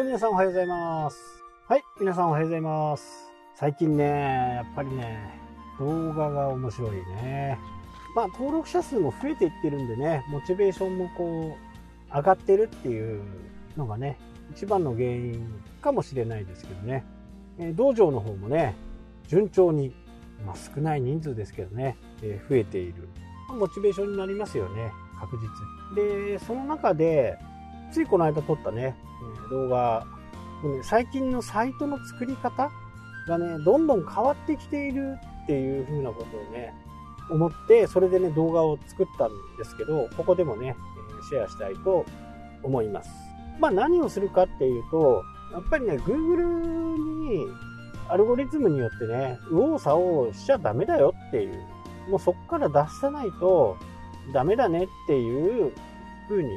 い、皆さんおはようございます。はい、皆さんおはようございます。最近ね、やっぱりね、動画が面白いね。まあ、登録者数も増えていってるんでね、モチベーションもこう、上がってるっていうのがね、一番の原因かもしれないですけどね。え道場の方もね、順調に、まあ、少ない人数ですけどね、え増えている。モチベーションになりますよね、確実。で、その中で、ついこの間撮ったね、動画、最近のサイトの作り方がね、どんどん変わってきているっていう風なことをね、思って、それでね、動画を作ったんですけど、ここでもね、シェアしたいと思います。まあ何をするかっていうと、やっぱりね、Google にアルゴリズムによってね、右往左往しちゃダメだよっていう、もうそこから出さないとダメだねっていう風に、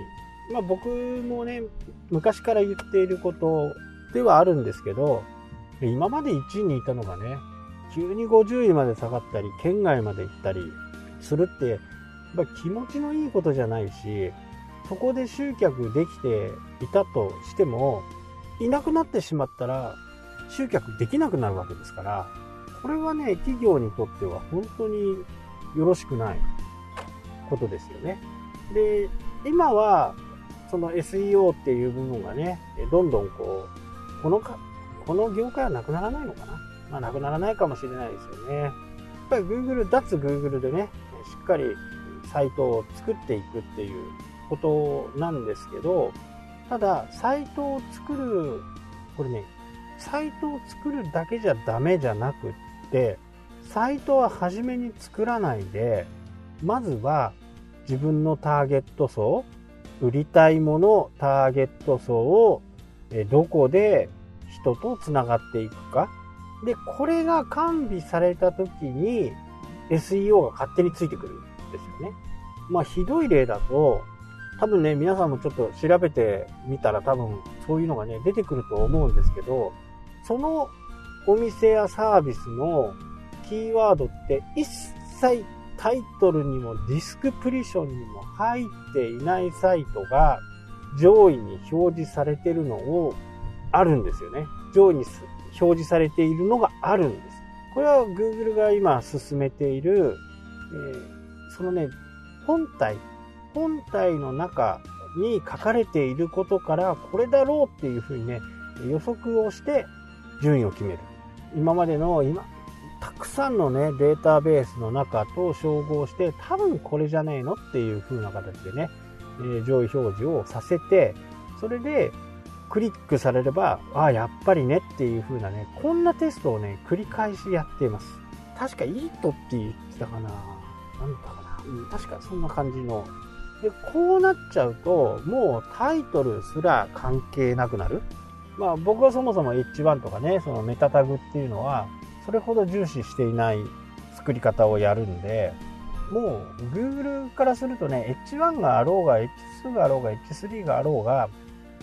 まあ僕もね、昔から言っていることではあるんですけど、今まで1位にいたのがね、急に50位まで下がったり、県外まで行ったりするって、やっぱ気持ちのいいことじゃないし、そこで集客できていたとしても、いなくなってしまったら集客できなくなるわけですから、これはね、企業にとっては本当によろしくないことですよね。で、今は、その SEO っていう部分がね、どんどんこう、このか、この業界はなくならないのかな？まあなくならないかもしれないですよね。やっぱり Google、脱 Google でね、しっかりサイトを作っていくっていうことなんですけど、ただ、サイトを作る、これね、サイトを作るだけじゃダメじゃなくって、サイトは初めに作らないで、まずは自分のターゲット層、売りたいもの、ターゲット層をどこで人とつながっていくか。で、これが完備された時に SEO が勝手についてくるんですよね。まあ、ひどい例だと、多分ね、皆さんもちょっと調べてみたら多分そういうのがね、出てくると思うんですけど、そのお店やサービスのキーワードって一切タイトルにもディスクプリションにも入っていないサイトが上位に表示されてるのをあるんですよね。上位に表示されているのがあるんです。これは Google が今進めている、えーそのね、本体、本体の中に書かれていることからこれだろうっていうふうにね、予測をして順位を決める。今までの今、たくさんのね、データベースの中と照合して、多分これじゃねえのっていう風な形でね、えー上位表示をさせて、それでクリックされれば、ああ、やっぱりねっていう風なね、こんなテストをね、繰り返しやっています。確かイートって言ってたかななんだかな、うん、確かそんな感じの。で、こうなっちゃうと、もうタイトルすら関係なくなる。まあ僕はそもそも H1 とかね、そのメタタグっていうのは、それほど重視していない作り方をやるんで、もう Google からするとね、H1 があろうが、H2 があろうが、H3 があろうが、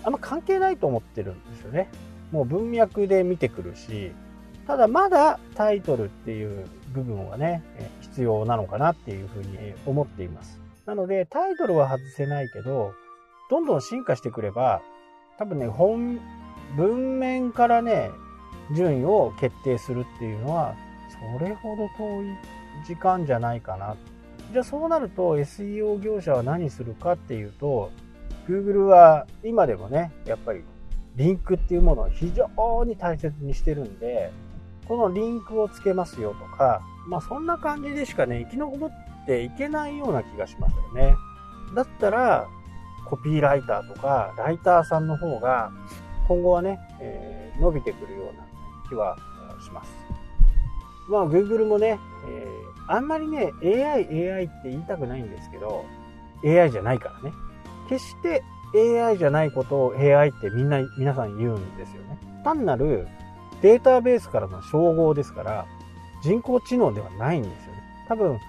あんま関係ないと思ってるんですよね。もう文脈で見てくるし、ただまだタイトルっていう部分はね、必要なのかなっていうふうに思っています。なのでタイトルは外せないけど、どんどん進化してくれば、多分ね、本、文面からね、順位を決定するっていうのは、それほど遠い時間じゃないかな。じゃあそうなると SEO 業者は何するかっていうと、Google は今でもね、やっぱりリンクっていうものを非常に大切にしてるんで、このリンクをつけますよとか、まあそんな感じでしかね、生き残っていけないような気がしますよね。だったら、コピーライターとか、ライターさんの方が、今後はね、えー伸びてくるような気はします。まあ Google もね、えーあんまりね、AI、AI って言いたくないんですけど、AI じゃないからね。決して AI じゃないことを AI ってみんな、皆さん言うんですよね。単なるデータベースからの照合ですから、人工知能ではないんですよね。多分、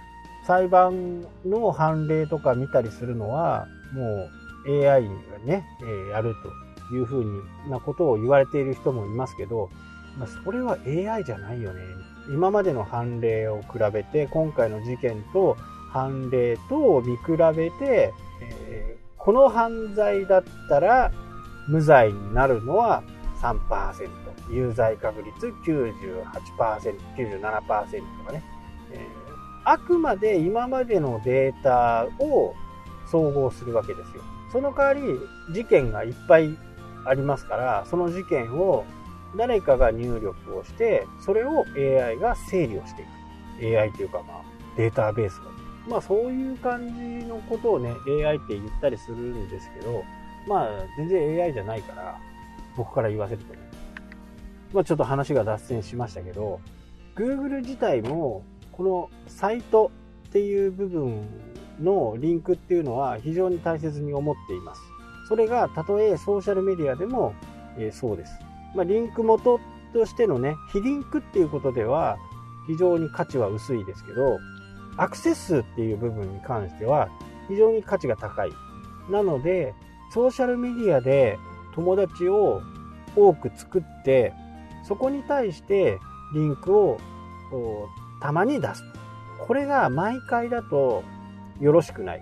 裁判の判例とか見たりするのは、もう AI がね、えやるというふうなことを言われている人もいますけど、まあ、それは AI じゃないよね。今までの判例を比べて、今回の事件と判例と見比べて、えーこの犯罪だったら無罪になるのは3%、有罪確率98%、97%とかね、えー、あくまで今までのデータを総合するわけですよ。その代わり事件がいっぱいありますから、その事件を誰かが入力をして、それを AI が整理をしていく。AI というかまあデータベースが。まあそういう感じのことをね、AI って言ったりするんですけど、まあ全然 AI じゃないから、僕から言わせるとね。まあちょっと話が脱線しましたけど、Google 自体もこのサイトっていう部分のリンクっていうのは非常に大切に思っています。それがたとえソーシャルメディアでも、えー、そうです。まあ、リンク元としてのね、非リンクっていうことでは非常に価値は薄いですけど、アクセス数っていう部分に関しては非常に価値が高い。なので、ソーシャルメディアで友達を多く作って、そこに対してリンクをたまに出す。これが毎回だとよろしくない。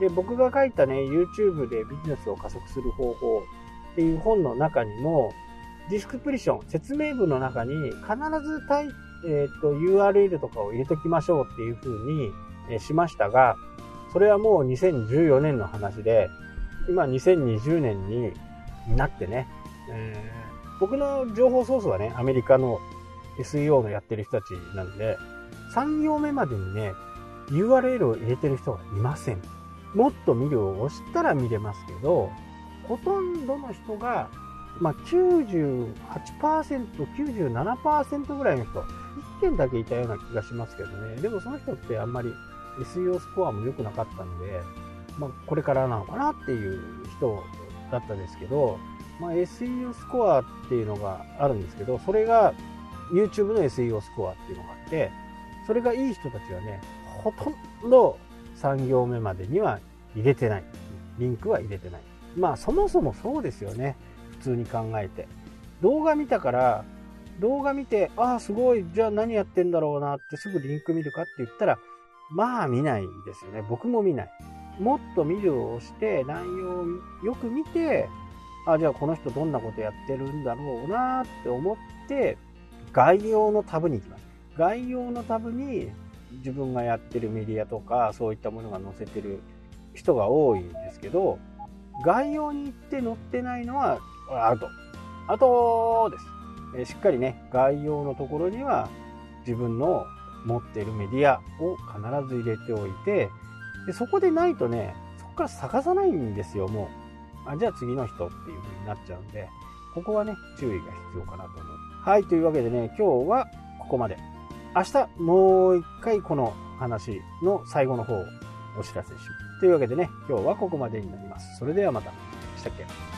で、僕が書いたね、YouTube でビジネスを加速する方法っていう本の中にも、ディスクプリション、説明文の中に必ずタイ、えー、と URL とかを入れときましょうっていう風に、えしましたが、それはもう2014年の話で、今2020年になってね、えー、僕の情報ソースはね、アメリカの SEO のやってる人たちなんで、3行目までにね、URL を入れてる人がいません。もっと見るを押したら見れますけど、ほとんどの人が、まあ、98%、97%ぐらいの人、1件だけいたような気がしますけどね。でもその人ってあんまり SEO スコアも良くなかったんで、まあ、これからなのかなっていう人だったんですけど、まあ、SEO スコアっていうのがあるんですけど、それが YouTube の SEO スコアっていうのがあって、それがいい人たちはね、ほとんど3行目までには入れてない。リンクは入れてない。まあそもそもそうですよね。通に考えて。動画見たから、動画見て、ああ、すごい、じゃあ何やってんだろうなってすぐリンク見るかって言ったら、まあ見ないですよね。僕も見ない。もっと見るをして、内容をよく見て、あじゃあこの人どんなことやってるんだろうなって思って、概要のタブに行きます。概要のタブに自分がやってるメディアとかそういったものが載せてる人が多いんですけど概要に行って載ってないのはアウトあとです、えしっかりね概要のところには自分の持っているメディアを必ず入れておいてでそこでないとねそこから探さないんですよもうあじゃあ次の人っていう風になっちゃうんでここはね注意が必要かなと思うはいというわけでね今日はここまで明日もう一回この話の最後の方をお知らせします。というわけでね、今日はここまでになります。それではまた。したっけ？